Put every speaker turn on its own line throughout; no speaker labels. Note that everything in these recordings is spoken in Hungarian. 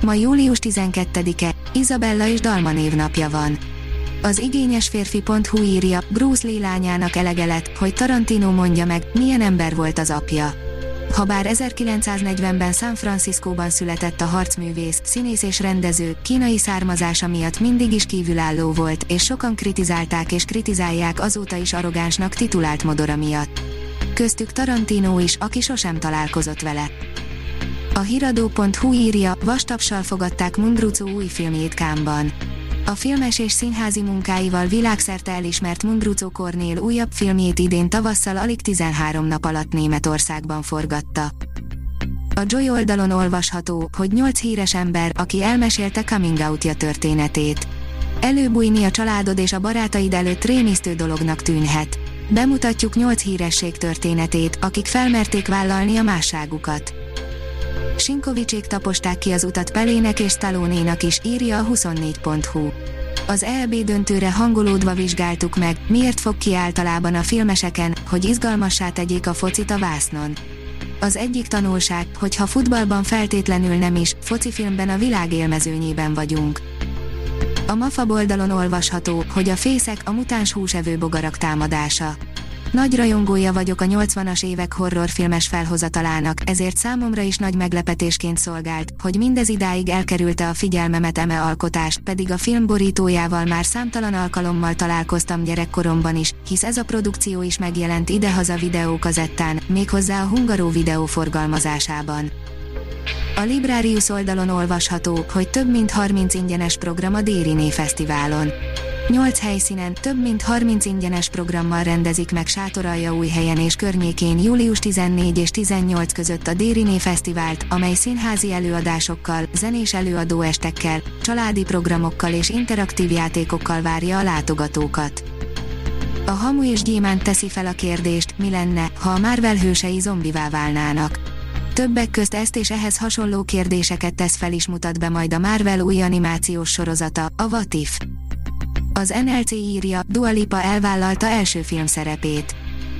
Ma július 12-e, Izabella és Dalma névnapja van. Az igényes férfi.hu írja, Bruce Lee lányának elege lett, hogy Tarantino mondja meg, milyen ember volt az apja. Habár 1940-ben San Franciscóban született a harcművész, színész és rendező, kínai származása miatt mindig is kívülálló volt, és sokan kritizálták és kritizálják azóta is arrogánsnak titulált modora miatt. Köztük Tarantino is, aki sosem találkozott vele. A hiradó.hu írja, vastapsal fogadták Mundrucó új filmjét Kámban. A filmes és színházi munkáival világszerte elismert Mundrucó Kornél újabb filmjét idén tavasszal alig 13 nap alatt Németországban forgatta. A Joy oldalon olvasható, hogy 8 híres ember, aki elmesélte coming outja történetét. Előbújni a családod és a barátaid előtt rémisztő dolognak tűnhet. Bemutatjuk 8 híresség történetét, akik felmerték vállalni a másságukat. Sinkovicsék taposták ki az utat Pelének és Stallone-nak is, írja a 24.hu. Az EB döntőre hangolódva vizsgáltuk meg, miért fog ki általában a filmeseken, hogy izgalmassá tegyék a focit a vásznon. Az egyik tanulság, hogy ha futballban feltétlenül nem is, focifilmben a világ élmezőnyében vagyunk. A MAFA oldalon olvasható, hogy a fészek a mutáns húsevő bogarak támadása. Nagy rajongója vagyok a 80-as évek horrorfilmes felhozatalának, ezért számomra is nagy meglepetésként szolgált, hogy mindez idáig elkerülte a figyelmemet eme alkotás, pedig a film borítójával már számtalan alkalommal találkoztam gyerekkoromban is, hisz ez a produkció is megjelent idehaza videókazettán, méghozzá a Hungaró videó forgalmazásában. A Librarius oldalon olvasható, hogy több mint 30 ingyenes program a Dériné Fesztiválon. 8 helyszínen, több mint 30 ingyenes programmal rendezik meg új helyen és környékén július 14 és 18 között a Dériné Fesztivált, amely színházi előadásokkal, zenés előadóestekkel, családi programokkal és interaktív játékokkal várja a látogatókat. A Hamu és Gyémánt teszi fel a kérdést, mi lenne, ha a Marvel hősei zombivá válnának. Többek közt ezt és ehhez hasonló kérdéseket tesz fel is mutat be majd a Marvel új animációs sorozata, a What If. Az NLC írja, Dua Lipa elvállalta első filmszerepét.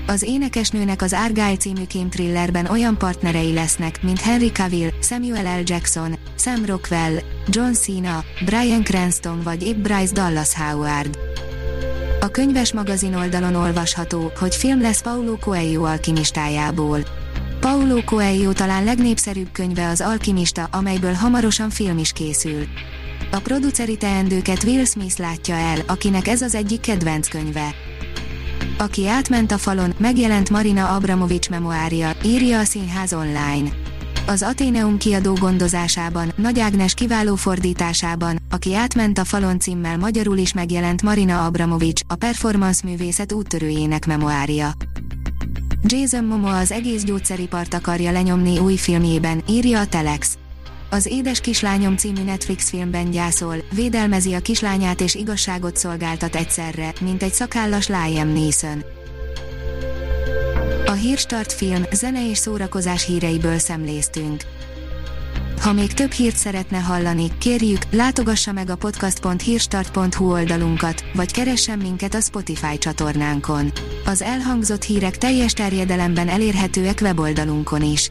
Az énekesnőnek az Argyle című thrillerben olyan partnerei lesznek, mint Henry Cavill, Samuel L. Jackson, Sam Rockwell, John Cena, Brian Cranston vagy épp Bryce Dallas Howard. A könyves magazin oldalon olvasható, hogy film lesz Paulo Coelho alkimistájából. Paulo Coelho talán legnépszerűbb könyve az Alkimista, amelyből hamarosan film is készül. A produceri teendőket Will Smith látja el, akinek ez az egyik kedvenc könyve. Aki átment a falon, megjelent Marina Abramovics memoárja, írja a Színház online. Az Ateneum kiadó gondozásában, Nagy Ágnes kiváló fordításában, aki átment a falon címmel magyarul is megjelent Marina Abramovics, a performance művészet úttörőjének memoárja. Jason Momoa az egész gyógyszeripart akarja lenyomni új filmjében, írja a Telex. Az Édes kislányom című Netflix filmben gyászol, védelmezi a kislányát és igazságot szolgáltat egyszerre, mint egy szakállas Liam Neeson. A Hírstart film, zene és szórakozás híreiből szemléztünk. Ha még több hírt szeretne hallani, kérjük, látogassa meg a podcast.hírstart.hu oldalunkat, vagy keressen minket a Spotify csatornánkon. Az elhangzott hírek teljes terjedelemben elérhetőek weboldalunkon is.